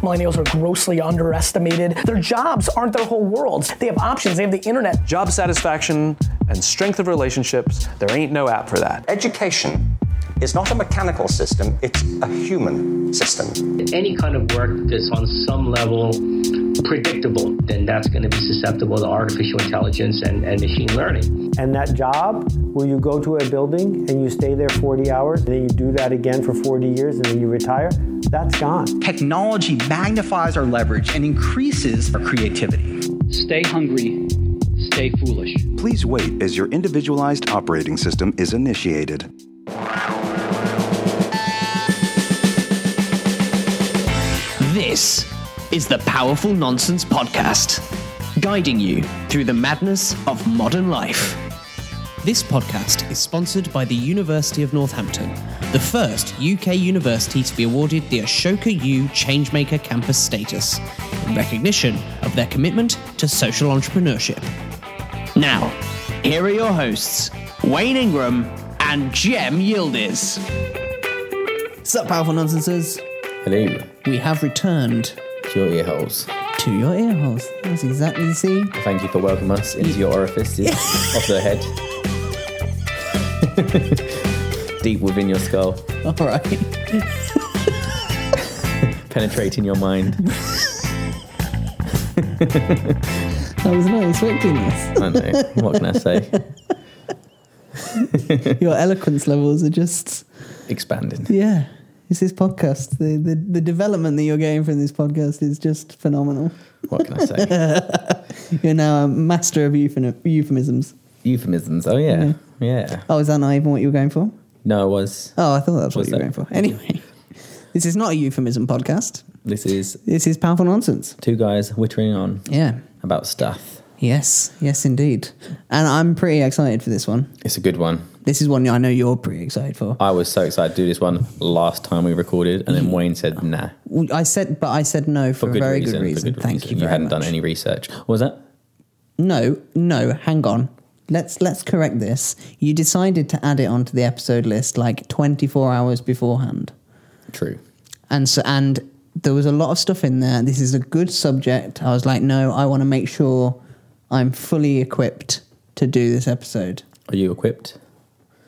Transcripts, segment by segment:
Millennials are grossly underestimated. Their jobs aren't their whole worlds. They have options. They have the internet. Job satisfaction and strength of relationships, there ain't no app for that. Education is not a mechanical system, it's a human system. Any kind of work that's on some level predictable, then that's going to be susceptible to artificial intelligence and, and machine learning. And that job where you go to a building and you stay there 40 hours and then you do that again for 40 years and then you retire, that's gone. Technology magnifies our leverage and increases our creativity. Stay hungry, stay foolish. Please wait as your individualized operating system is initiated. This is the Powerful Nonsense Podcast, guiding you through the madness of modern life. This podcast is sponsored by the University of Northampton, the first UK university to be awarded the Ashoka U Changemaker campus status, in recognition of their commitment to social entrepreneurship. Now, here are your hosts, Wayne Ingram and Jem Yildiz. Sup, Powerful Nonsenses? Hello. We have returned to your ear holes. To your ear holes. That's exactly the same. Thank you for welcoming us into your orifices of the head. Deep within your skull. All right. Penetrating your mind. I was not expecting this. I know. What can I say? your eloquence levels are just expanding. Yeah. It's this podcast. The, the the development that you're getting from this podcast is just phenomenal. What can I say? you're now a master of euphemisms. Euphemisms. Oh yeah. Yeah. Oh, is that not even what you were going for? No, it was. Oh, I thought that's what you were going for. Anyway, this is not a euphemism podcast. This is this is powerful nonsense. Two guys whittering on. Yeah. About stuff. Yes, yes, indeed. And I'm pretty excited for this one. It's a good one. This is one I know you're pretty excited for. I was so excited to do this one last time we recorded, and then Wayne said, "Nah." I said, but I said no for, for good a very reason, good reason. Good Thank reason. you. you hadn't much. done any research. What was that? No, no. Hang on. Let's let's correct this. You decided to add it onto the episode list like 24 hours beforehand. True. And so and there was a lot of stuff in there. This is a good subject. I was like, no, I want to make sure I'm fully equipped to do this episode. Are you equipped?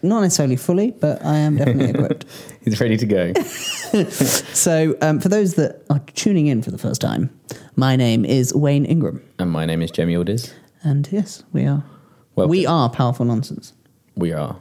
Not necessarily fully, but I am definitely equipped. He's ready to go. so, um, for those that are tuning in for the first time, my name is Wayne Ingram. And my name is Jem Yildiz. And yes, we are. We are powerful nonsense. We are.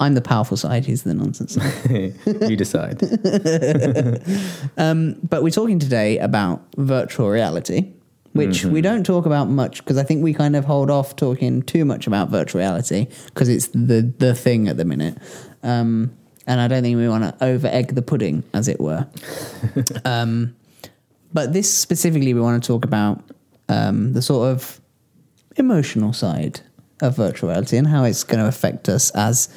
I'm the powerful side, he's the nonsense side. you decide. um, but we're talking today about virtual reality which mm-hmm. we don't talk about much because I think we kind of hold off talking too much about virtual reality because it's the the thing at the minute. Um, and I don't think we want to over egg the pudding, as it were. um, but this specifically, we want to talk about um, the sort of emotional side of virtual reality and how it's going to affect us as,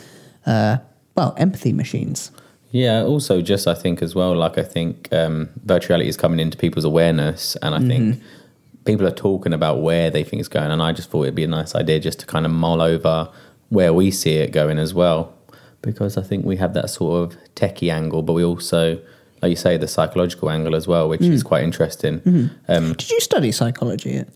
uh, well, empathy machines. Yeah, also just I think as well, like I think um, virtual reality is coming into people's awareness, and I mm-hmm. think people are talking about where they think it's going, and I just thought it'd be a nice idea just to kind of mull over where we see it going as well, because I think we have that sort of techie angle, but we also, like you say, the psychological angle as well, which mm. is quite interesting. Mm-hmm. Um, Did you study psychology at?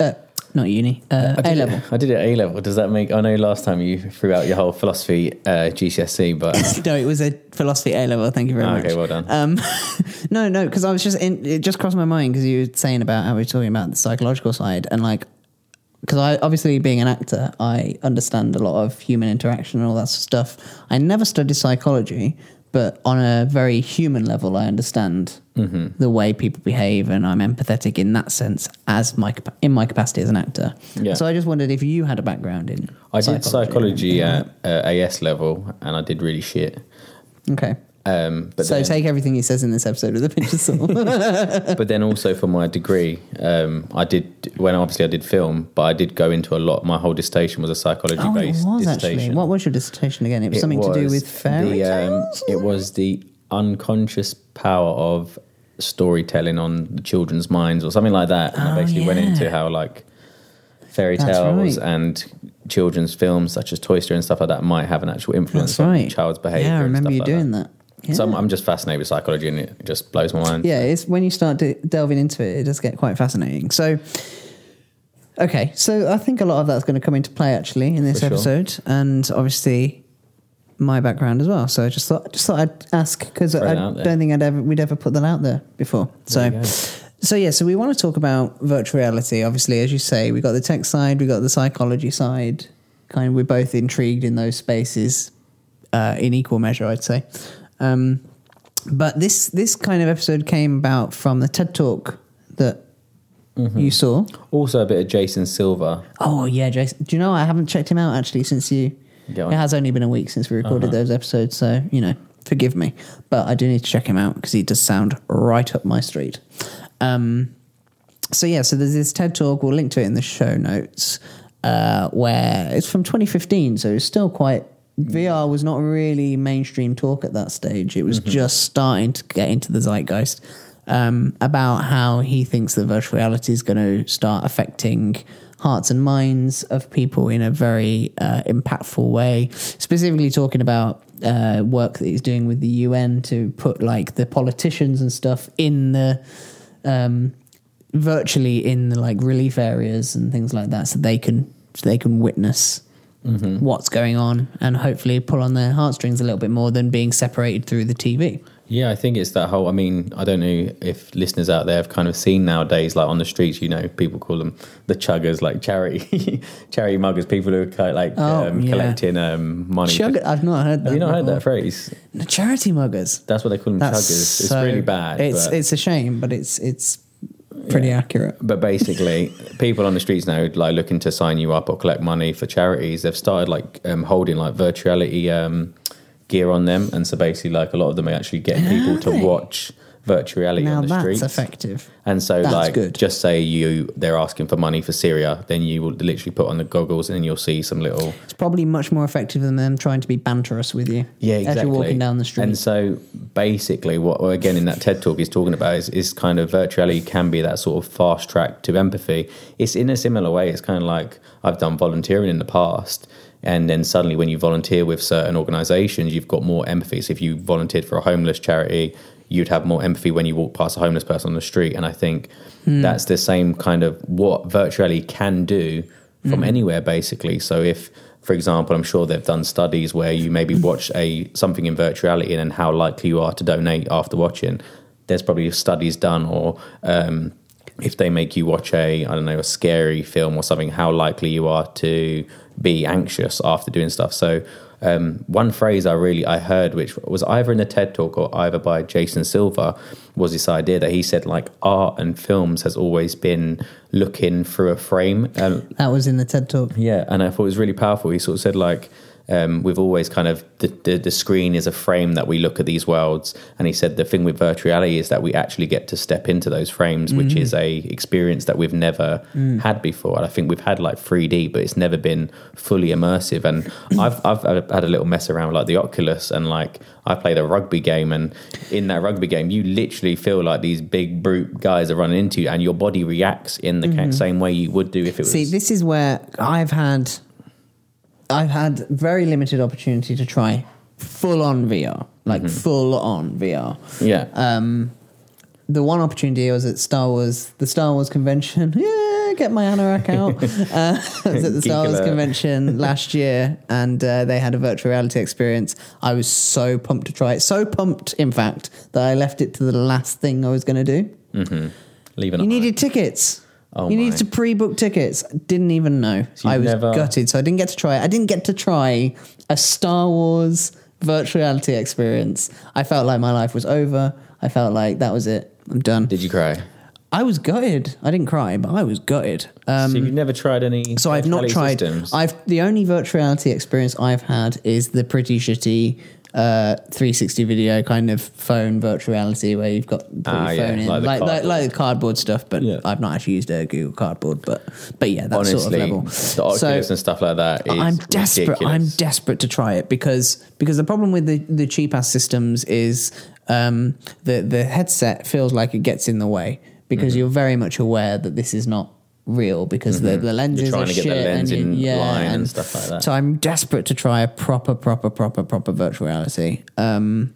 Uh, not uni, uh, A level. I did it A level. Does that make? I know last time you threw out your whole philosophy uh, GCSE, but no, it was a philosophy A level. Thank you very oh, much. Okay, well done. Um, no, no, because I was just in, it just crossed my mind because you were saying about how we are talking about the psychological side and like because I obviously being an actor, I understand a lot of human interaction and all that stuff. I never studied psychology, but on a very human level, I understand mm-hmm. the way people behave, and I'm empathetic in that sense as my in my capacity as an actor. Yeah. So I just wondered if you had a background in. I did psychology at uh, AS level, and I did really shit. Okay. Um, but so then, take everything he says in this episode with a pinch of salt. but then also for my degree, um, I did when obviously I did film, but I did go into a lot. My whole dissertation was a psychology oh, based dissertation. Actually. What was your dissertation again? It was it something was to do with fairy the, um, It was the unconscious power of storytelling on children's minds or something like that. And oh, I basically yeah. went into how like fairy tales right. and children's films such as Toy Story and stuff like that might have an actual influence That's on right. child's behaviour. Yeah, I remember you like doing that. that. So I'm, I'm just fascinated with psychology, and it just blows my mind. Yeah, it's when you start de- delving into it, it does get quite fascinating. So, okay, so I think a lot of that's going to come into play actually in this sure. episode, and obviously my background as well. So I just thought, just thought I'd ask because I it out there. don't think I'd ever we'd ever put that out there before. There So. So yeah, so we want to talk about virtual reality. Obviously, as you say, we got the tech side, we got the psychology side. Kind of, we're both intrigued in those spaces uh, in equal measure, I'd say. Um, but this this kind of episode came about from the TED talk that Mm-hmm. you saw. Also, a bit of Jason Silva. Oh yeah, Jason. Do you know I haven't checked him out actually since you? It has only been a week since we recorded Uh-huh. those episodes, so you know, forgive me. But I do need to check him out because he does sound right up my street. Um, so yeah, so there's this TED talk. We'll link to it in the show notes. Uh, where it's from 2015, so it's still quite. VR was not really mainstream talk at that stage. It was just starting to get into the zeitgeist um, about how he thinks that virtual reality is going to start affecting hearts and minds of people in a very uh, impactful way. Specifically, talking about uh, work that he's doing with the UN to put like the politicians and stuff in the um, virtually in the like relief areas and things like that, so they can so they can witness what's going on and hopefully pull on their heartstrings a little bit more than being separated through the TV. Yeah, I think it's that whole. I mean, I don't know if listeners out there have kind of seen nowadays, like on the streets, you know, people call them the chuggers, like charity, charity muggers, people who are like Oh, um, yeah. collecting um, money. Chug- I've not heard that. have you not heard that phrase? The charity muggers. That's what they call them, That's chuggers. It's really bad. It's but- it's a shame, but it's it's pretty accurate. But basically, people on the streets now, like looking to sign you up or collect money for charities, they've started like um, holding like virtuality um, gear on them, and so basically, like a lot of them are actually getting people to watch virtual reality Now on the street. that's streets. effective. And so, That's like, good. just say you they're asking for money for Syria, then you will literally put on the goggles and you'll see some little It's probably much more effective than them trying to be banterous with you. yeah, exactly. As you're walking down the street. And so, basically, what well, again in that TED talk he's talking about is, is kind of virtuality can be that sort of fast track to empathy. It's in a similar way. It's kind of like I've done volunteering in the past. And then suddenly, when you volunteer with certain organisations, you've got more empathy. So, if you volunteered for a homeless charity, you'd have more empathy when you walk past a homeless person on the street. And I think Hmm. that's the same kind of what virtuality can do from Mhm. anywhere, basically. So, if for example, I'm sure they've done studies where you maybe watch a something in virtuality and then how likely you are to donate after watching. There's probably studies done, or um, if they make you watch a I don't know a scary film or something, how likely you are to be anxious after doing stuff. So um, one phrase I really I heard, which was either in the TED talk or either by Jason Silva, was this idea that he said like art and films has always been looking through a frame. Um, that was in the TED talk. yeah, and I thought it was really powerful. He sort of said like um, we've always kind of the, the the screen is a frame that we look at these worlds, and he said the thing with virtual reality is that we actually get to step into those frames, which Mhm. is a experience that we've never Mm. had before. And I think we've had like 3D, but it's never been fully immersive. And I've I've had a little mess around with, like the Oculus, and like I played a rugby game, and in that rugby game, you literally feel like these big brute guys are running into you, and your body reacts in the Mhm. same way you would do if it was. See, this is where I've had I've had very limited opportunity to try full on VR, like full on VR. Yeah. Um, the one opportunity was at Star Wars, the Star Wars convention. Yeah, get my anorak out. uh, I was at the Geek Star Wars alert. convention last year, and uh, they had a virtual reality experience. I was so pumped to try it. So pumped, in fact, that I left it to the last thing I was going to do. Mm-hmm. Leaving You it. needed tickets. Oh you my. needed to pre-book tickets. Didn't even know. So I was never- gutted, so I didn't get to try it. I didn't get to try a Star Wars virtual reality experience. I felt like my life was over. I felt like that was it. I'm done. Did you cry? I was gutted. I didn't cry, but I was gutted. Um, so you've never tried any. so I've not tried. Systems? I've the only virtual reality experience I've had is the pretty shitty uh, 360 video kind of phone virtual reality where you've got put Ah, your yeah, phone in like like the like, cardboard. like the cardboard stuff. But I've not actually used a Google Cardboard. But but yeah, that Honestly, sort of level. the Oculus and stuff like that. Is I'm desperate. ridiculous. I'm desperate to try it because because the problem with the the cheap ass systems is um, the the headset feels like it gets in the way because Mhm. you're very much aware that this is not real because the, Mhm. the lenses You're trying are to get the shit lens and in yeah, line and stuff like that. So I'm desperate to try a proper proper proper proper virtual reality. Um,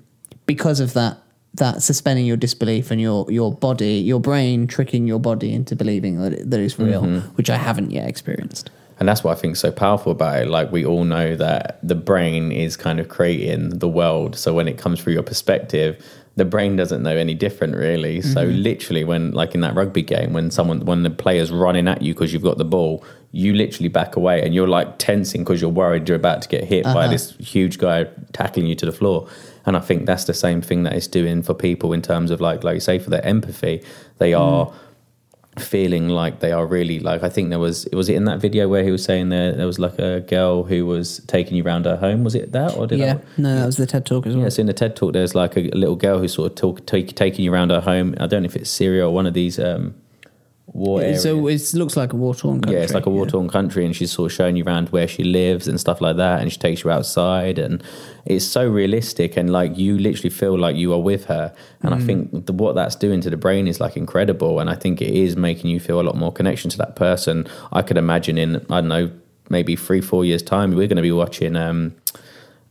because of that that suspending your disbelief and your your body, your brain tricking your body into believing that it, that it's real, Mhm. which I haven't yet experienced. And that's what I think is so powerful about it. Like we all know that the brain is kind of creating the world. So when it comes through your perspective, the brain doesn't know any different really. So Mhm. literally when like in that rugby game, when someone when the player's running at you because you've got the ball, you literally back away and you're like tensing because you're worried you're about to get hit by Uh-huh. this huge guy tackling you to the floor. And I think that's the same thing that it's doing for people in terms of like like you say for their empathy. They are feeling like they are really like I think there was was it in that video where he was saying there there was like a girl who was taking you around her home was it that or did yeah, I, no, that was the TED talk as well. Yes, in the TED talk, there's like a little girl who's sort of talk, take, taking you around her home. I don't know if it's Syria or one of these um, war areas. so it looks like a war torn country. yeah, it's like a war torn country, and she's sort of showing you around where she lives and stuff like that. And she takes you outside, and it's so realistic, and like you literally feel like you are with her. And I Mm. think the, what that's doing to the brain is like incredible, and I think it is making you feel a lot more connection to that person. I could imagine in I don't know maybe three four years time we're going to be watching. Um,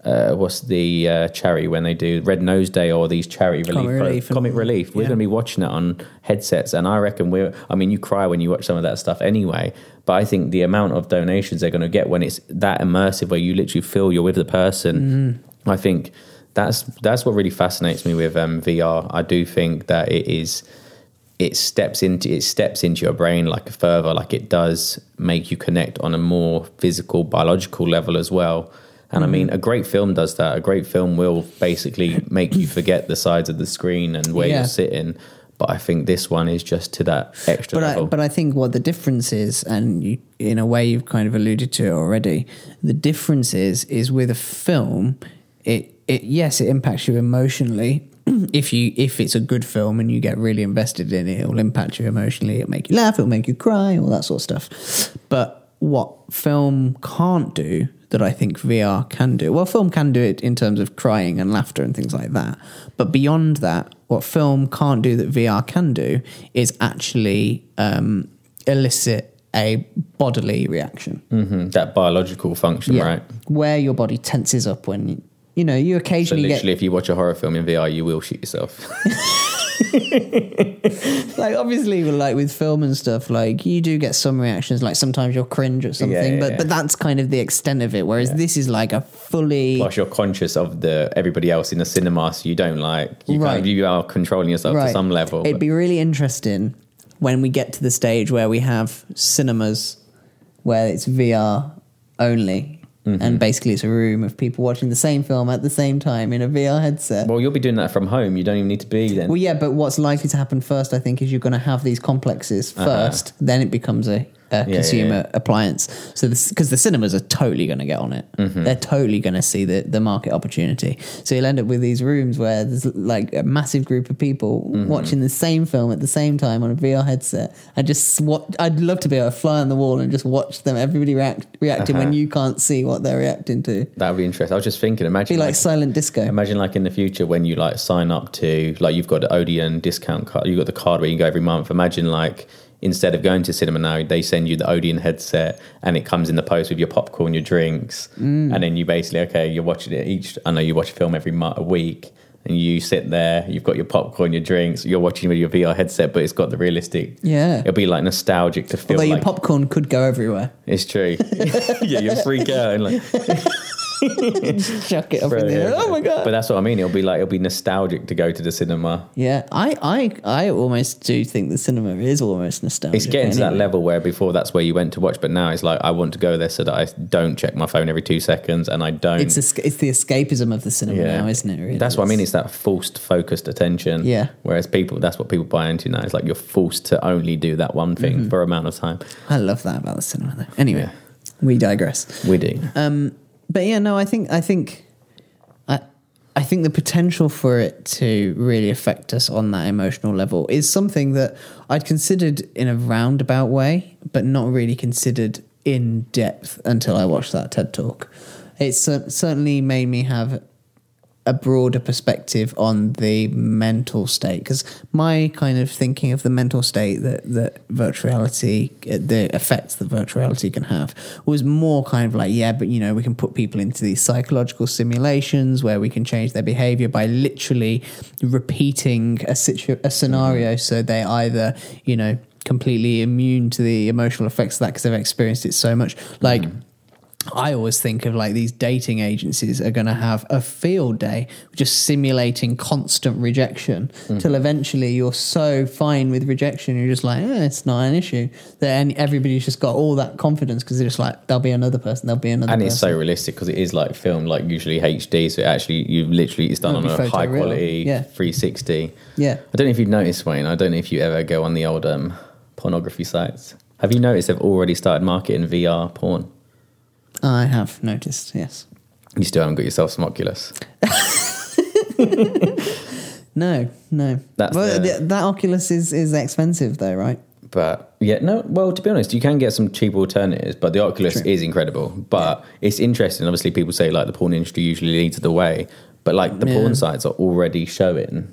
uh, what's the uh, charity when they do Red Nose Day or these charity Comic relief, pro- relief comic relief? We're yeah. going to be watching it on headsets, and I reckon we're. I mean, you cry when you watch some of that stuff anyway, but I think the amount of donations they're going to get when it's that immersive, where you literally feel you're with the person, I think that's that's what really fascinates me with um, VR. I do think that it is it steps into it steps into your brain like further like it does make you connect on a more physical biological level as well and i mm-hmm. mean a great film does that a great film will basically make you forget the sides of the screen and where Yeah. you're sitting but i think this one is just to that extra but I, level but I think what the difference is, and you, in a way you've kind of alluded to it already. The difference is is with a film, it it yes it impacts you emotionally. if you if it's a good film and you get really invested in it, it'll impact you emotionally. It'll make you laugh. It'll make you cry. All that sort of stuff. But what film can't do that I think VR can do. Well, film can do it in terms of crying and laughter and things like that. But beyond that, what film can't do that VR can do is actually um, elicit a bodily reaction. hmm that biological function right Where your body tenses up when, you, know, you so occasionally literally get. if you watch a horror film in vr you will shoot yourself like obviously with- like with film and stuff like you do get some reactions like sometimes you'll cringe or something yeah, but yeah. but that's kind of the extent of it whereas this is like a fully whilst you're conscious of the everybody else in the cinema so you don't like you Right. kind of you are controlling yourself to some level It'd but- be really interesting when we get to the stage where we have cinemas where it's VR only. Mm-hmm. And basically, it's a room of people watching the same film at the same time in a VR headset. Well, you'll be doing that from home. You don't even need to be then. Well, yeah, but what's likely to happen first, I think, is you're going to have these complexes Uh-huh. first, then it becomes a, a yeah, consumer yeah. appliance. So, because the cinemas are totally going to get on it, Mhm. they're totally going to see the, the market opportunity. So you'll end up with these rooms where there's like a massive group of people Mhm. watching the same film at the same time on a VR headset. I just what I'd love to be able to fly on the wall and just watch them, everybody react reacting when Uh-huh. you can't see what they're reacting to. That would be interesting. I was just thinking, imagine Be like silent disco. Imagine like in the future when you like sign up to like you've got the Odeon discount card, you've got the card where you go every month. Imagine like instead of going to cinema now, they send you the Odeon headset and it comes in the post with your popcorn, your drinks, Mm. and then you basically okay, you're watching it each. I know you watch a film every month, a week. And you sit there, you've got your popcorn, your drinks, you're watching with your VR headset, but it's got the realistic. Yeah. It'll be like nostalgic to feel Although like your popcorn could go everywhere. it's true. yeah, you freak out and like Chuck it up in the air. Oh my god! But that's what I mean. It'll be like it'll be nostalgic to go to the cinema. Yeah, I, I, I almost do think the cinema is almost nostalgic. It's getting to that level where before that's where you went to watch, but now it's like I want to go there so that I don't check my phone every two seconds and I don't. It's a, it's the escapism of the cinema now, isn't it? Really? That's what I mean. It's that forced, focused attention. Yeah. Whereas people, that's what people buy into now. It's like you're forced to only do that one thing Mhm. for a amount of time. I love that about the cinema. Though. Anyway, we digress. We do. Um, but yeah, no, I think I think I I think the potential for it to really affect us on that emotional level is something that I'd considered in a roundabout way, but not really considered in depth until I watched that TED talk. It cer- certainly made me have a broader perspective on the mental state because my kind of thinking of the mental state that that virtual reality uh, the effects that virtual reality can have was more kind of like yeah but you know we can put people into these psychological simulations where we can change their behavior by literally repeating a situ- a scenario. Mm. So they either you know completely immune to the emotional effects of that because they've experienced it so much. Like mm. I always think of like these dating agencies are going to have a field day just simulating constant rejection till eventually you're so fine with rejection you're just like eh, it's not an issue. Then everybody's just got all that confidence because they're just like there'll be another person there'll be another and person it's so realistic because it is like filmed like usually HD so it actually you literally it's done It'll on a high quality yeah. 360 yeah. I don't know if you've noticed Wayne I don't know if you ever go on the old um, pornography sites. Have you noticed they've already started marketing VR porn I have noticed yes you still haven't got yourself some Oculus no no That's well, the- that Oculus is is expensive though right But yeah, no. Well, to be honest, you can get some cheap alternatives, but the Oculus True. is incredible. But it's interesting. Obviously, people say like the porn industry usually leads the way, but like the Yeah. porn sites are already showing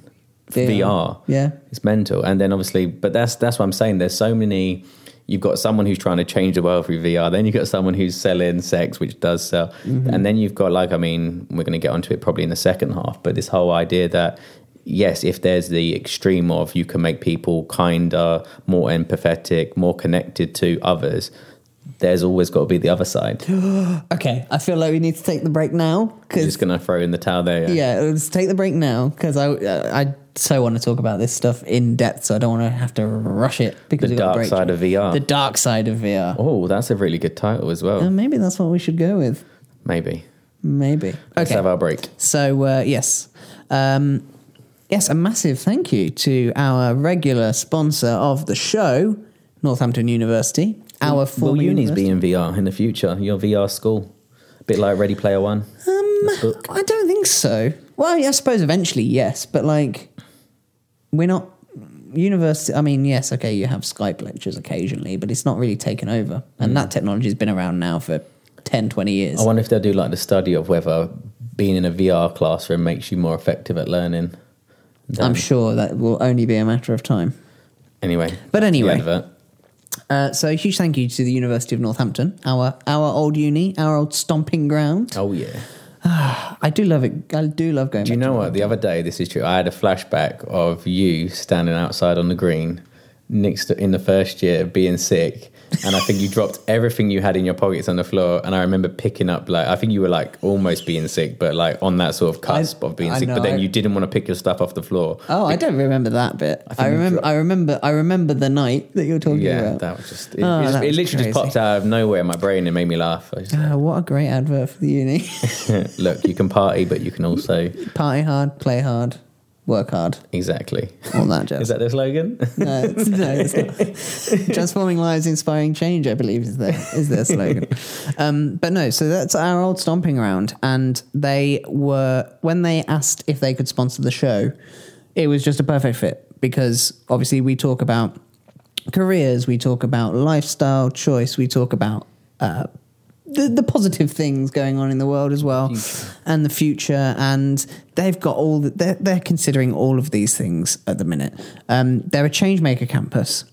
VR. VR. Yeah. it's mental. And then obviously, but that's that's what I'm saying. There's so many. You've got someone who's trying to change the world through VR. Then you've got someone who's selling sex, which does sell. Mm-hmm. And then you've got like, I mean, we're going to get onto it probably in the second half. But this whole idea that yes, if there's the extreme of you can make people kinder, more empathetic, more connected to others, there's always got to be the other side. Okay I feel like we need to take the break now because just going to throw in the towel there. yeah, let's take the break now because I I so want to talk about this stuff in depth, so I don't want to have to rush it because The we've got a dark break. side of VR. The dark side of VR. Oh, that's a really good title as well. Uh, maybe that's what we should go with. Maybe. Maybe. Let's Okay. have our break. So uh, yes, um, yes, a massive thank you to our regular sponsor of the show, Northampton University. Our Will former unis university. be in VR in the future? Your VR school? A bit like Ready Player One? Um, I don't think so. Well, I suppose eventually, yes, but like, we're not university. I mean, yes, okay, you have Skype lectures occasionally, but it's not really taken over, and that technology has been around now for 10, 20 years. I wonder if they'll do like the study of whether being in a VR classroom makes you more effective at learning. I'm sure that will only be a matter of time. Anyway. But anyway. Uh, so, huge thank you to the University of Northampton, our our old uni, our old stomping ground. Oh yeah. I do love it. I do love going. Do you know what? The other day, this is true. I had a flashback of you standing outside on the green, next to, in the first year, being sick, and I think you dropped everything you had in your pockets on the floor. And I remember picking up, like, I think you were like almost being sick, but like on that sort of cusp of being I sick. know, But then I- you didn't want to pick your stuff off the floor. Oh, I don't remember that bit. I, remember. I remember. I remember the night that you were talking Yeah, about. Yeah, that was just. It, Oh, it, it was literally just popped out of nowhere in my brain and made me laugh. I Ah, what a great advert for the uni. look, you can party, but you can also Party hard, play hard, work hard. exactly. All that jazz. Is that the slogan? no, it's, no, it's not. Transforming lives, inspiring change. I believe is their is their slogan. Um, but no, so that's our old stomping ground, and they were when they asked if they could sponsor the show, it was just a perfect fit because obviously we talk about careers, we talk about lifestyle choice, we talk about. Uh, the, the positive things going on in the world as well and the future and they've got all the, they're, they're considering all of these things at the minute. Um, they're a changemaker campus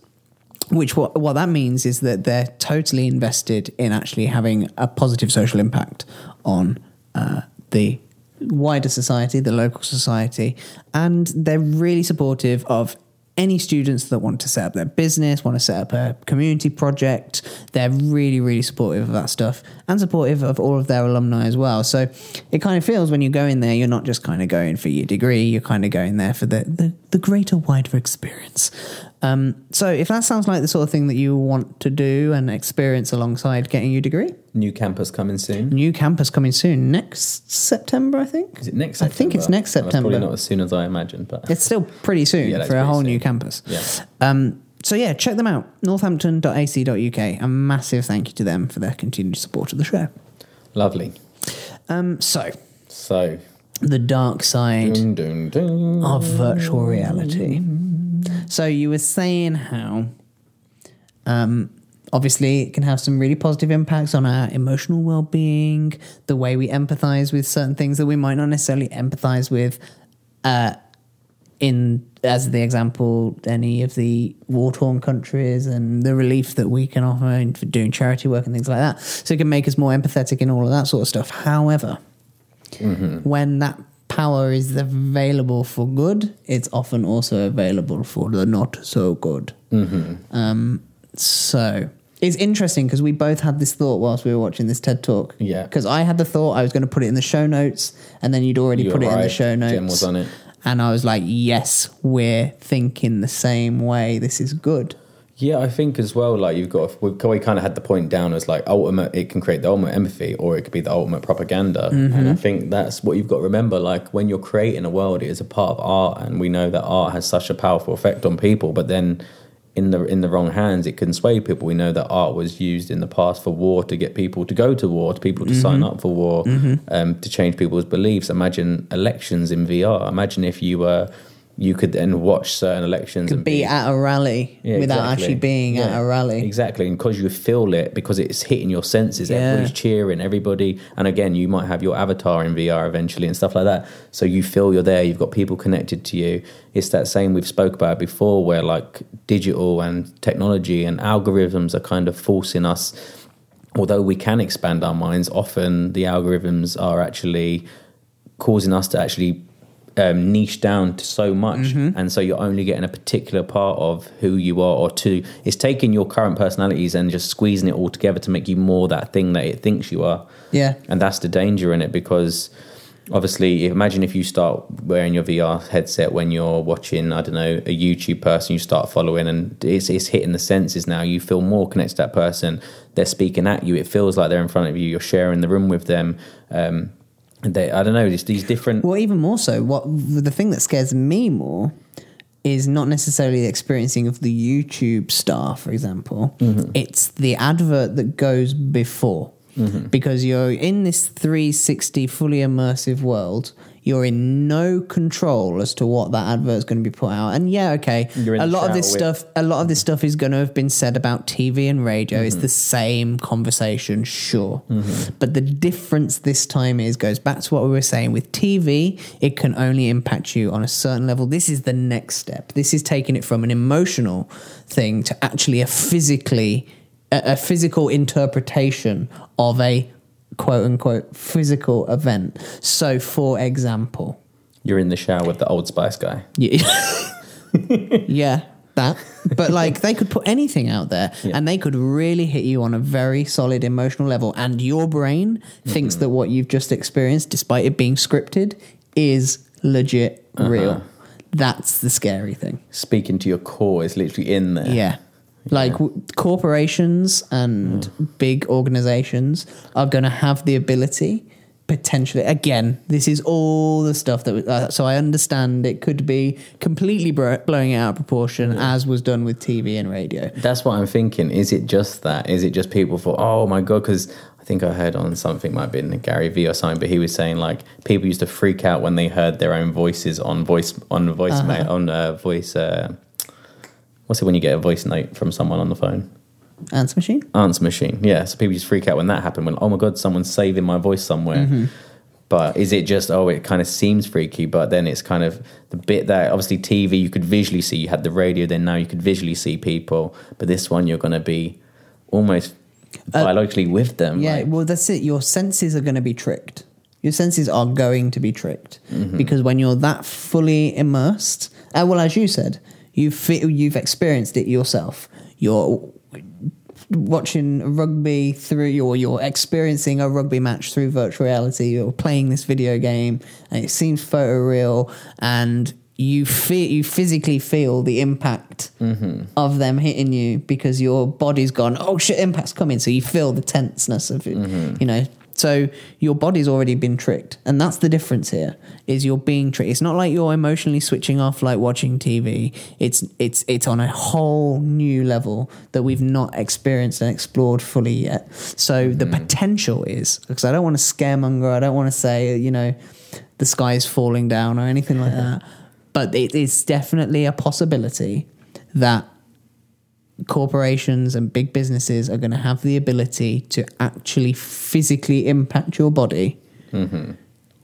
which what, what that means is that they're totally invested in actually having a positive social impact on uh, the wider society the local society and they're really supportive of any students that want to set up their business, want to set up a community project, they're really, really supportive of that stuff and supportive of all of their alumni as well. So it kind of feels when you go in there, you're not just kind of going for your degree, you're kind of going there for the, the, the greater, wider experience. Um, so if that sounds like the sort of thing that you want to do and experience alongside getting your degree, New campus coming soon. new campus coming soon next September, I think. Is it next? September? I think it's next Well, September. probably not as soon as I imagined, but It's still pretty soon Yeah, for a whole new campus. Yeah. Um, so yeah, check them out. Northampton.ac.uk. A massive thank you to them for their continued support of the show. lovely. Um, so So, the dark side dun, dun, dun. of virtual reality. So you were saying how um, obviously, it can have some really positive impacts on our emotional well being, the way we empathize with certain things that we might not necessarily empathize with. Uh, in as the example, any of the war torn countries and the relief that we can offer in for doing charity work and things like that. So it can make us more empathetic in all of that sort of stuff. However, when that power is available for good, it's often also available for the not so good. Um, so it's interesting because we both had this thought whilst we were watching this TED talk. Yeah. Because I had the thought I was going to put it in the show notes, and then you'd already You put were it in the show notes. Jem was on it. And I was like, yes, we're thinking the same way. This is good. Yeah, I think as well. Like you've got, we kind of had the point down as like ultimate. It can create the ultimate empathy, or it could be the ultimate propaganda. Mhm. And I think that's what you've got to remember. Like when you're creating a world, it is a part of art, and we know that art has such a powerful effect on people. But then, in the in the wrong hands, it can sway people. We know that art was used in the past for war to get people to go to war, to people to sign Mhm. up for war, Mhm. um, to change people's beliefs. Imagine elections in VR. Imagine if you were. You could then watch certain elections and Be at a rally yeah, without exactly. actually being at a rally. Exactly. And because you feel it, because it's hitting your senses, Yeah. everybody's cheering, everybody. And again, you might have your avatar in VR eventually and stuff like that. So you feel you're there, you've got people connected to you. It's that same we've spoke about before where like digital and technology and algorithms are kind of forcing us, although we can expand our minds, often the algorithms are actually causing us to actually um, niche down to so much, Mhm. and so you're only getting a particular part of who you are, or two. It's taking your current personalities and just squeezing it all together to make you more that thing that it thinks you are. Yeah. and that's the danger in it because obviously, imagine if you start wearing your VR headset when you're watching, I don't know, a YouTube person you start following, and it's, it's hitting the senses now. You feel more connected to that person. They're speaking at you. It feels like they're in front of you. You're sharing the room with them. Um, they, I don't know, these, these different. Well, even more so, what the thing that scares me more is not necessarily the experiencing of the YouTube star, for example. Mhm. It's the advert that goes before. Mhm. Because you're in this 360 fully immersive world, you're in no control as to what that advert is going to be put out. And yeah, okay, a lot of this with- stuff, a lot of this stuff is going to have been said about TV and radio. It's Mhm. the same conversation, sure. Mhm. But the difference this time is goes back to what we were saying with TV, it can only impact you on a certain level. This is the next step. This is taking it from an emotional thing to actually a physically a, a physical interpretation of a quote unquote physical event. So for example, You're in the shower with the Old Spice guy. yeah, yeah that. But like they could put anything out there and they could really hit you on a very solid emotional level. And your brain thinks Mm-hmm. that what you've just experienced, despite it being scripted, is legit Uh-huh. real. That's the scary thing. Speaking to your core is literally in there. Yeah. Like w- corporations and big organizations are going to have the ability potentially again this is all the stuff that uh, so i understand it could be completely bro- blowing it out of proportion as was done with tv and radio That's what I'm thinking. Is it just that? Is it just people thought, oh my god? Because I think I heard on something might have been Gary Vee or something, but he was saying like people used to freak out when they heard their own voices on voice on voice Uh-huh. on uh, voice. Uh, what's it when you get a voice note from someone on the phone? answer machine Answer machine. Yeah. So people just freak out when that happened. When oh my god, someone's saving my voice somewhere. Mhm. But is it just oh it kind of seems freaky, but then it's kind of the bit that obviously TV you could visually see. You had the radio, then now you could visually see people. But this one you're going to be almost biologically with them. yeah like- well that's it your senses are going to be tricked your senses are going to be tricked Mhm. because when you're that fully immersed uh, well as you said you feel you've experienced it yourself. You're watching rugby through or you're experiencing a rugby match through virtual reality. You're playing this video game and it seems photoreal and you feel you physically feel the impact Mhm. of them hitting you because your body's gone oh shit impact's coming. So you feel the tenseness of it. You know so your body's already been tricked. And that's the difference here is you're being tricked. It's not like you're emotionally switching off like watching tv it's it's it's on a whole new level that we've not experienced and explored fully yet. So the mm-hmm. potential is because i don't want to scaremonger. I don't want to say you know the sky is falling down or anything like that. But it is definitely a possibility that corporations and big businesses are going to have the ability to actually physically impact your body Mm-hmm.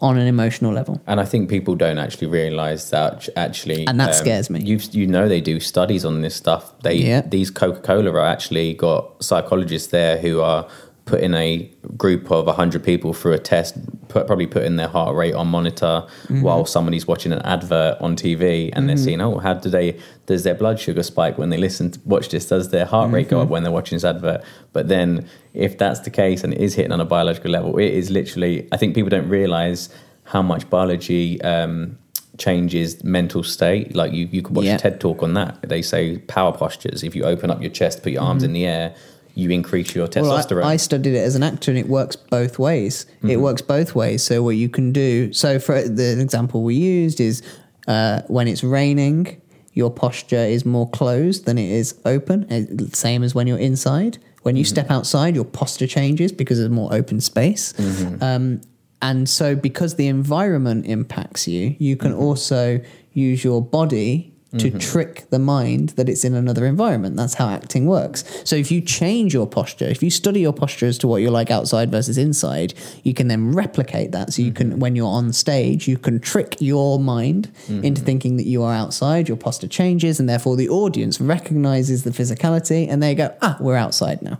on an emotional level. And I think people don't actually realize that actually, um, And that scares me. You you know they do studies on this stuff. They Yeah. these Coca Cola are actually got psychologists there who are putting a group of hundred people through a test, put, probably putting their heart rate on monitor Mhm. while somebody's watching an advert on TV, and they're Mhm. seeing oh how do they does their blood sugar spike when they listen to watch this? Does their heart rate go up when they're watching this advert? But then if that's the case and it is hitting on a biological level, it is literally. I think people don't realize how much biology um, changes mental state. Like you, you could watch Yeah. a TED talk on that. They say power postures. If you open up your chest, put your arms Mhm. in the air, you increase your Well, I- testosterone. I, studied it as an actor, and it works both ways. It Mhm. works both ways. So what you can do. So for the example we used is uh, when it's raining, your posture is more closed than it is open. Uh, Same as when you're inside. When you step outside, your posture changes because there's more open space. Um, and so, because the environment impacts you, you can also use your body to Mhm. trick the mind that it's in another environment. That's how acting works. So, if you change your posture, if you study your posture as to what you're like outside versus inside, you can then replicate that. So, you can, when you're on stage, you can trick your mind into Mhm. thinking that you are outside, your posture changes, and therefore the audience recognizes the physicality and they go, ah, we're outside now.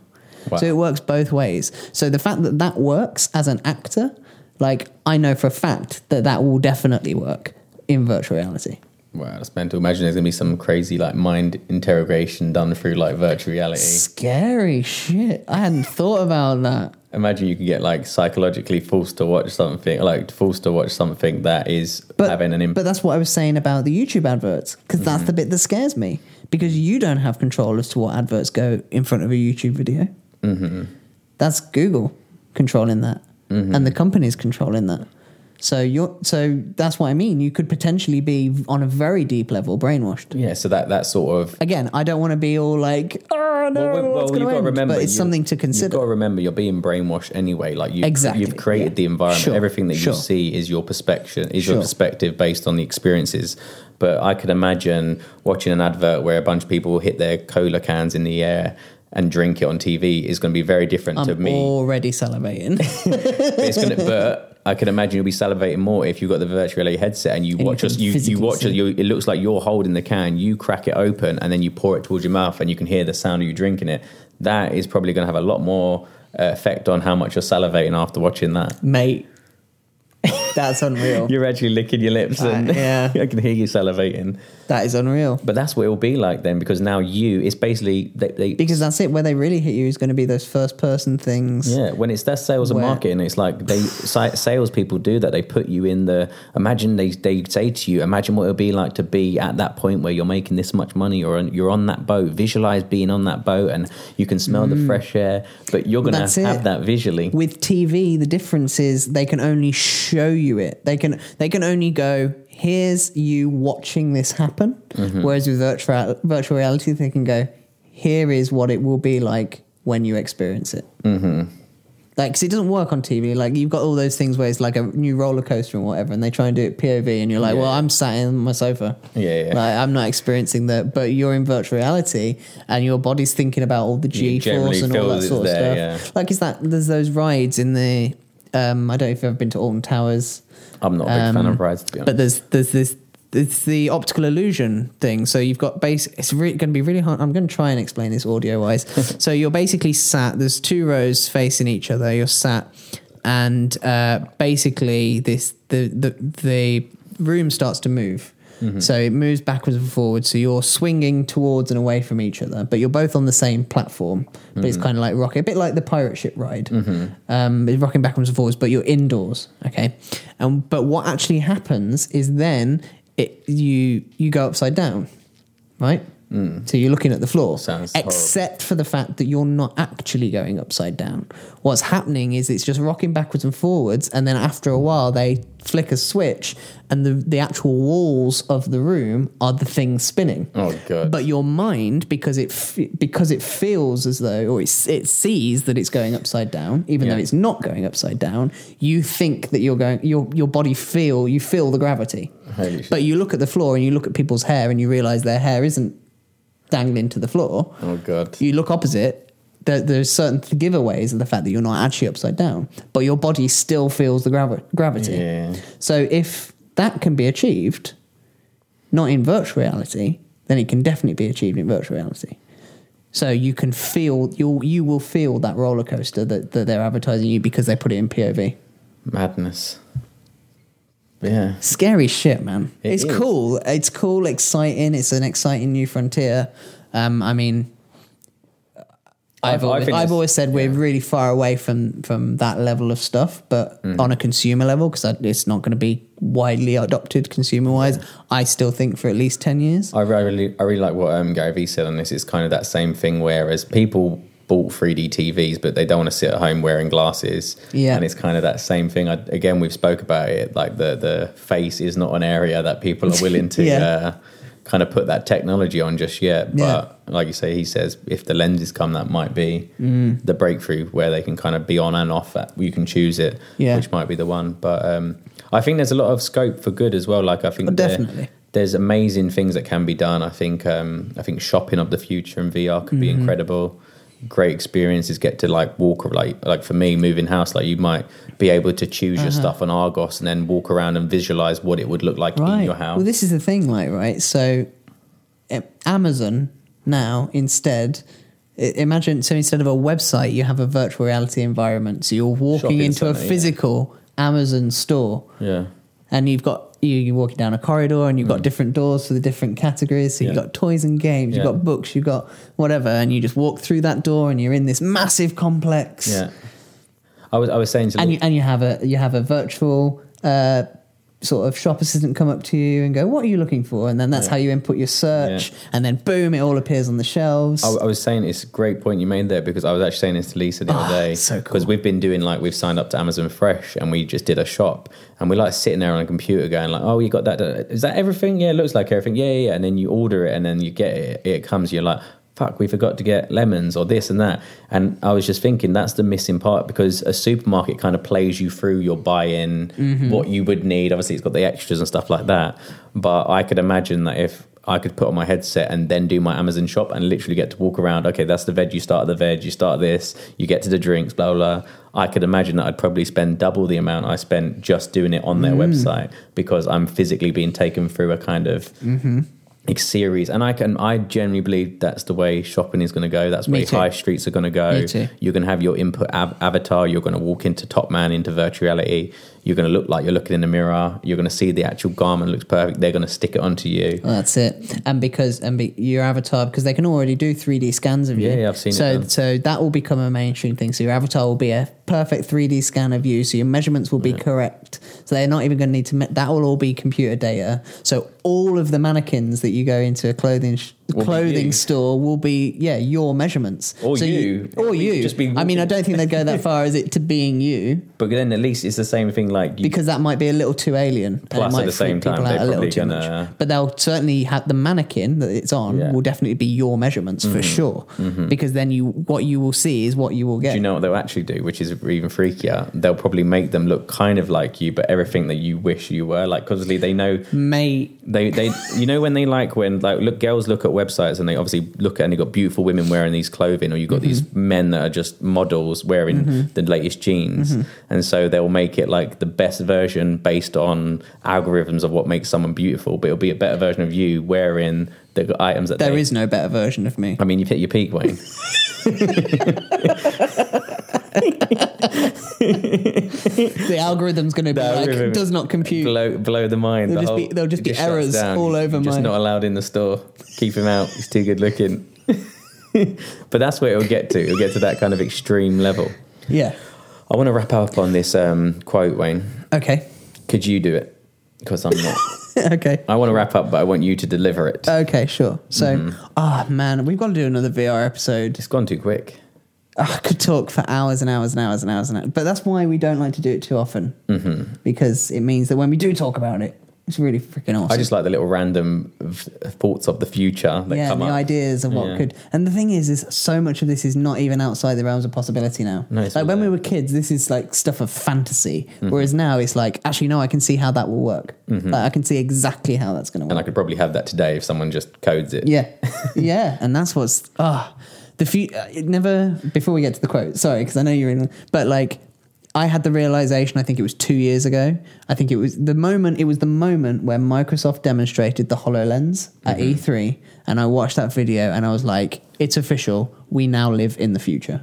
Wow. So it works both ways. So the fact that that works as an actor, like I know for a fact that that will definitely work in virtual reality. Wow, that's mental. Imagine there's gonna be some crazy like mind interrogation done through like virtual reality. Scary shit. I hadn't thought about that. Imagine you could get like psychologically forced to watch something, like forced to watch something that is having an impact. But that's what I was saying about the YouTube adverts, because that's the bit that scares me. Because you don't have control as to what adverts go in front of a YouTube video. hmm That's Google controlling that, Mhm. and the company's controlling that. So you're so that's what I mean. You could potentially be on a very deep level brainwashed. Yeah, so that that sort of Again, I don't want to be all like, oh no, well, what's you've going got to to remember, But it's something to consider. You've got to remember, you're being brainwashed anyway. Like you, Exactly, you've created yeah. the environment. Sure, Everything that sure. you see is your perspective, is your perspective based on the experiences. But I could imagine watching an advert where a bunch of people hit their cola cans in the air and drink it on TV is going to be very different to I'm me. already salivating. but, it's gonna, but I can imagine you'll be salivating more if you've got the virtual reality headset and you And watch us. You, you watch it. You, it looks like you're holding the can. You crack it open and then you pour it towards your mouth and you can hear the sound of you drinking it. That is probably going to have a lot more uh, effect on how much you're salivating after watching that. Mate, that's unreal. You're actually licking your lips and Uh, yeah. I can hear you salivating. that is unreal. But that's what it will be like then because now you, it's basically they, they Because that's it. Where they really hit you is going to be those first person things. Yeah, when it's that sales and marketing, it's like they salespeople do that. They put you in the imagine they they say to you, imagine what it'll be like to be at that point where you're making this much money, or you're on that boat. Visualize being on that boat, and you can smell the Mm. fresh air. But you're gonna have it. that visually. With TV, the difference is they can only show you it. They can they can only go. Here's you watching this happen. Mhm. Whereas with virtual virtual reality, they can go. Here is what it will be like when you experience it. hmm Like, 'cause it doesn't work on TV. Like, you've got all those things where it's like a new roller coaster and whatever, and they try and do it POV, and you're like, Yeah. well, I'm sat in my sofa. Yeah, yeah. Like, I'm not experiencing that, but you're in virtual reality, and your body's thinking about all the G force and all that sort of there, stuff. yeah. Like, is that there's those rides in the? Um, I don't know if you've ever been to Alton Towers. I'm not a big fan Um, of rides to be honest. But there's there's this it's the optical illusion thing. So you've got base. It's going to be really hard. I'm going to try and explain this audio wise. so you're basically sat. There's two rows facing each other. You're sat, and uh, basically this the the the room starts to move. Mhm. So it moves backwards and forwards. So you're swinging towards and away from each other, but you're both on the same platform. But it's Mhm. kind of like rocket, a bit like the pirate ship ride Mhm. um, it's rocking backwards and forwards, but you're indoors. Okay, and but what actually happens is then it you you go upside down, right? So you're looking at the floor, Sounds horrible. except for the fact that you're not actually going upside down. What's happening is it's just rocking backwards and forwards, and then after a while they flick a switch, and the the actual walls of the room are the things spinning. Oh god. But your mind, because it f- because it feels as though, or it, it sees that it's going upside down, even Yeah. though it's not going upside down, you think that you're going. Your your body feel you feel the gravity. Holy shit. But you look at the floor and you look at people's hair and you realize their hair isn't. Dangling to the floor. Oh god. You look opposite. There, there's certain giveaways of the fact that you're not actually upside down, but your body still feels the gravi- gravity. Yeah. So if that can be achieved, not in virtual reality, then it can definitely be achieved in virtual reality. So you can feel you you will feel that roller coaster that, that they're advertising you because they put it in POV. Madness. Yeah. Scary shit, man. It it's is. cool. It's cool, exciting. It's an exciting new frontier. Um, I mean, I've, I- I always, think I've always said we're really far away from from that level of stuff, but Mm. on a consumer level, because it's not going to be widely adopted consumer wise. I still think for at least ten years. I I really, I really like what um, Gary Vee said on this. It's kind of that same thing. Whereas people bought 3D TVs, but they don't want to sit at home wearing glasses. Yeah. and it's kind of that same thing. I, again, we've spoke about it. Like the the face is not an area that people are willing to Yeah. uh, kind of put that technology on just yet. But Yeah. like you say, he says if the lenses come, that might be Mm. the breakthrough where they can kind of be on and off. That you can choose it, Yeah. which might be the one. But um, I think there's a lot of scope for good as well. Like I think Oh, definitely. there's amazing things that can be done. I think um, I think shopping of the future in VR could be Mhm. incredible. Great experiences. Get to like walk like like for me moving house. Like you might be able to choose your Uh-huh. stuff on Argos and then walk around and visualize what it would look like in your house. Well, this is the thing, like, right? So, eh, Amazon now instead. Imagine so instead of a website, you have a virtual reality environment. So you're walking Shopping into a centre, yeah. physical Amazon store, yeah. and you've got you, you're walking down a corridor, and you've got different doors for the different categories. So you've Mm. Yeah. got toys and games, you've Yeah. got books, you've got whatever, and you just walk through that door, and you're in this massive complex. Yeah. I was I was saying to and you, and you have a you have a virtual uh, sort of shop assistant come up to you and go, "What are you looking for?" And then that's Yeah. how you input your search, and then boom, it all appears on the shelves. I, I was saying it's a great point you made there because I was actually saying this to Lisa the Ah, other day. so cool. Because we've been doing like we've signed up to Amazon Fresh and we just did a shop and we're like sitting there on a computer going like, oh, you got that? Is that everything? Yeah, it looks like everything. Yeah, yeah, yeah. And then you order it and then you get it. It comes. You're like. Fuck, we forgot to get lemons or this and that. And I was just thinking that's the missing part because a supermarket kind of plays you through your buy in, Mhm. what you would need. Obviously, it's got the extras and stuff like that. But I could imagine that if I could put on my headset and then do my Amazon shop and literally get to walk around. Okay, that's the veg. You start the veg. You start this. You get to the drinks. Blah blah. blah. I could imagine that I'd probably spend double the amount I spent just doing it on their Mm. website because I'm physically being taken through a kind of Mm-hmm. Like series. And i can i genuinely believe that's the way shopping is going to go. That's where high streets are going to go you're going to have your input av- avatar. You're going to walk into Topman into virtual reality you're going to look like you're looking in the mirror you're going to see the actual garment looks perfect they're going to stick it onto you Well, that's it. And because and be, your avatar because they can already do 3D scans of you. Yeah, yeah, I've seen it so, done. So that will become a mainstream thing. So your avatar will be a perfect 3D scan of you. So your measurements will be correct. So they're not even going to need to. Me- that will all be computer data. So all of the mannequins that you go into a clothing sh- clothing you. store will be yeah your measurements Or so you. or you. just be I mean, I don't think they'd go that far as it to being you but then at least it's the same thing like you, because that might be a little too alien. Plus, at the same time, they're a little probably gonna- much. But they'll certainly have the mannequin that it's on Yeah. will definitely be your measurements for Mhm. sure. Mhm. Because then you what you will see is what you will get. Do you know what they'll actually do, which is even freakier? They'll probably make them look kind of like you, but everything that you wish you were. Like, obviously, they know. Mate, they they you know when they like when like look girls look at websites and they obviously look at and you got beautiful women wearing these clothing, or you've got these men that are just models wearing Mhm. the latest jeans, Mhm. and so they'll make it like the best version based on algorithms of what makes someone beautiful, but it'll be a better version of you wearing the items that There they, is no better version of me. I mean, you've hit your peak, Wayne. the algorithm's going to be like does not compute. blow blow the mind. There'll the just whole- be- there'll just be shuts errors all over Just mine. not allowed in the store. Keep him out. He's too good looking. but that's where it'll get to. It'll get to that kind of extreme level. Yeah. I want to wrap up on this um, quote, Wayne. Okay. Could you do it? Because I'm not. okay. I want to wrap up, but I want you to deliver it. Okay, sure. So, ah man, we've got to do another VR episode. Mm-hmm. It's gone too quick. I could talk for hours and hours and hours and hours and hours. But that's why we don't like to do it too often Mm-hmm. because it means that when we do talk about it, It's really freaking awesome. I just like the little random v- thoughts of the future that yeah, come the up. ideas of what Yeah. could. And the thing is, is so much of this is not even outside the realms of possibility now. No, it's like when we were kids, this is like stuff of fantasy. Mhm. Whereas now it's like, actually, no, I can see how that will work. Mhm. Like, I can see exactly how that's going to work. And I could probably have that today if someone just codes it. Yeah, yeah, and that's what's ah the few. Uh, it never before we get to the quote. Sorry, because I know you're in, but like I had the realization. I think it was two years ago. I think it was the moment. It was the moment where Microsoft demonstrated the Hololens at Mhm. E3, and I watched that video, and I was like, "It's official. We now live in the future."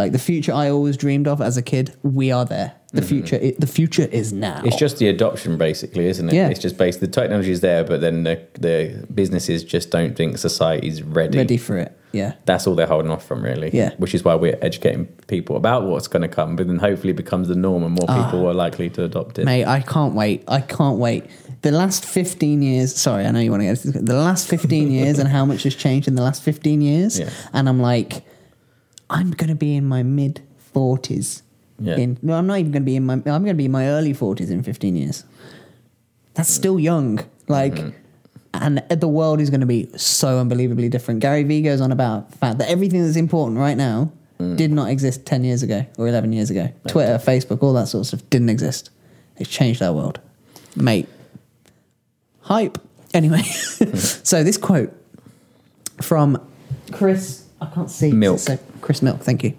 Like the future I always dreamed of as a kid, we are there. The Mhm. future, it, the future is now. It's just the adoption, basically, isn't it? Yeah. It's just based. The technology is there, but then the the businesses just don't think society's ready. ready for it. Yeah. That's all they're holding off from, really. Yeah. Which is why we're educating people about what's going to come, but then hopefully it becomes the norm and more Ah. people are likely to adopt it. Mate, I can't wait. I can't wait. The last 15 years, sorry, I know you want to get this, the last 15 years and how much has changed in the last 15 years. Yeah. And I'm like, I'm going to be in my mid 40s. Yeah. In, no, I'm not even going to be in my, I'm going to be in my early 40s in 15 years. That's still young. Like, mm-hmm. and the world is going to be so unbelievably different. Gary Vee goes on about the fact that everything that's important right now mm. did not exist 10 years ago or 11 years ago. Twitter, Facebook, all that sort of stuff didn't exist. It's changed our world. Mate. Hype. Anyway, mm-hmm. so this quote from Chris, I can't see. Milk. So Chris Milk, thank you.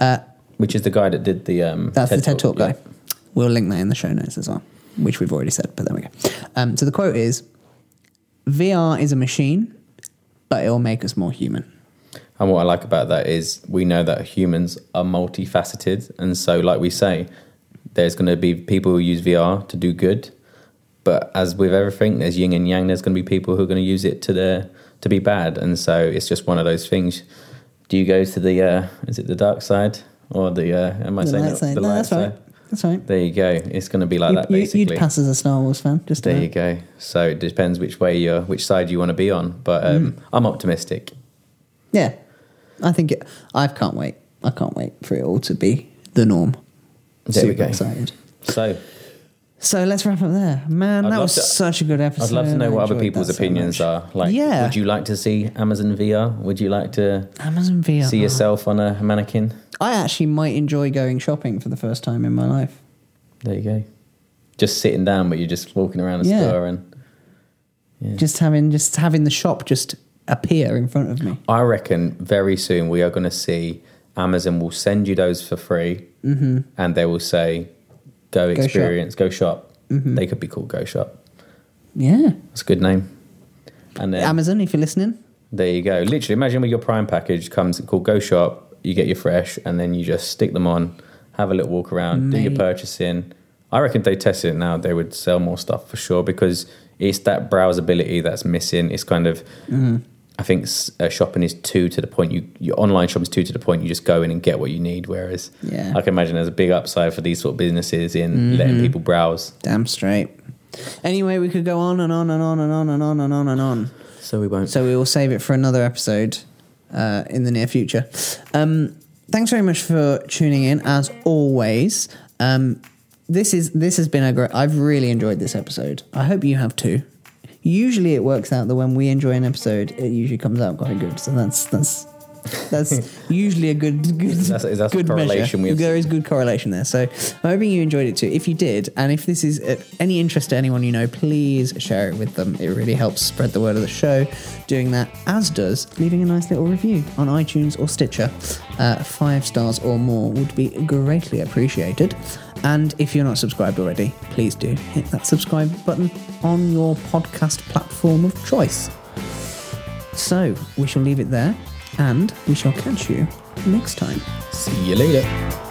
Uh, Which is the guy that did the. Um, that's the TED Talk yeah. guy. We'll link that in the show notes as well, which we've already said, but there we go. Um, so the quote is VR is a machine, but it will make us more human. And what I like about that is we know that humans are multifaceted. And so, like we say, there's going to be people who use VR to do good. But as with everything, there's yin and yang. There's going to be people who are going to use it to their to be bad. And so it's just one of those things. Do you go to the uh, is it the dark side or the uh, am I The saying light side. the No, light that's right. side? That's right. There you go. It's going to be like You- that basically. would pass as a Star Wars fan, just there you go. So it depends which way you're, which side you want to be on. But um, Mm. I'm optimistic. Yeah, I think it, I can't wait. I can't wait for it all to be the norm. There we Super go. excited. So So let's wrap up there, man. I'd that was to- such a good episode. I'd love to know I what other people's that so opinions are. Like, Yeah. would you like to see Amazon VR? Would you like to Amazon VR. see yourself on a mannequin? I actually might enjoy going shopping for the first time in my life. There you go. Just sitting down, but you're just walking around the Yeah. store, and Just having just having the shop just appear in front of me. I reckon very soon we are going to see Amazon will send you those for free, Mhm. and they will say, "Go Go shop. experience, go shop." Mhm. They could be called Go Shop. Yeah, That's a good name. And then Amazon, if you're listening. There you go. Literally, imagine with your Prime package comes called Go Shop. You get your fresh, and then you just stick them on, have a little walk around, do your purchasing. I reckon they tested it now, they would sell more stuff for sure because it's that browsability that's missing. It's kind of, Mhm. I think uh, shopping is two to the point. You your online shopping is two to the point. You just go in and get what you need. Whereas Yeah. I can imagine there's a big upside for these sort of businesses in letting Mhm. people browse. Damn straight. Anyway, we could go on and on and on and on and on and on and on. So we won't. So we will save it for another episode uh, in the near future. Um, thanks very much for tuning in, as always. Um, this is this has been a great. I've really enjoyed this episode. I hope you have too. Usually, it works out that when we enjoy an episode, it usually comes out quite good. So that's that's that's usually a good good That's- that's a good correlation measure. There is good correlation there. So I'm hoping you enjoyed it too. If you did, and if this is any interest to anyone you know, please share it with them. It really helps spread the word of the show. Doing that, as does leaving a nice little review on iTunes or Stitcher. Uh, five stars or more would be greatly appreciated. And if you're not subscribed already, please do hit that subscribe button on your podcast platform of choice. So we shall leave it there, and we shall catch you next time. See you later.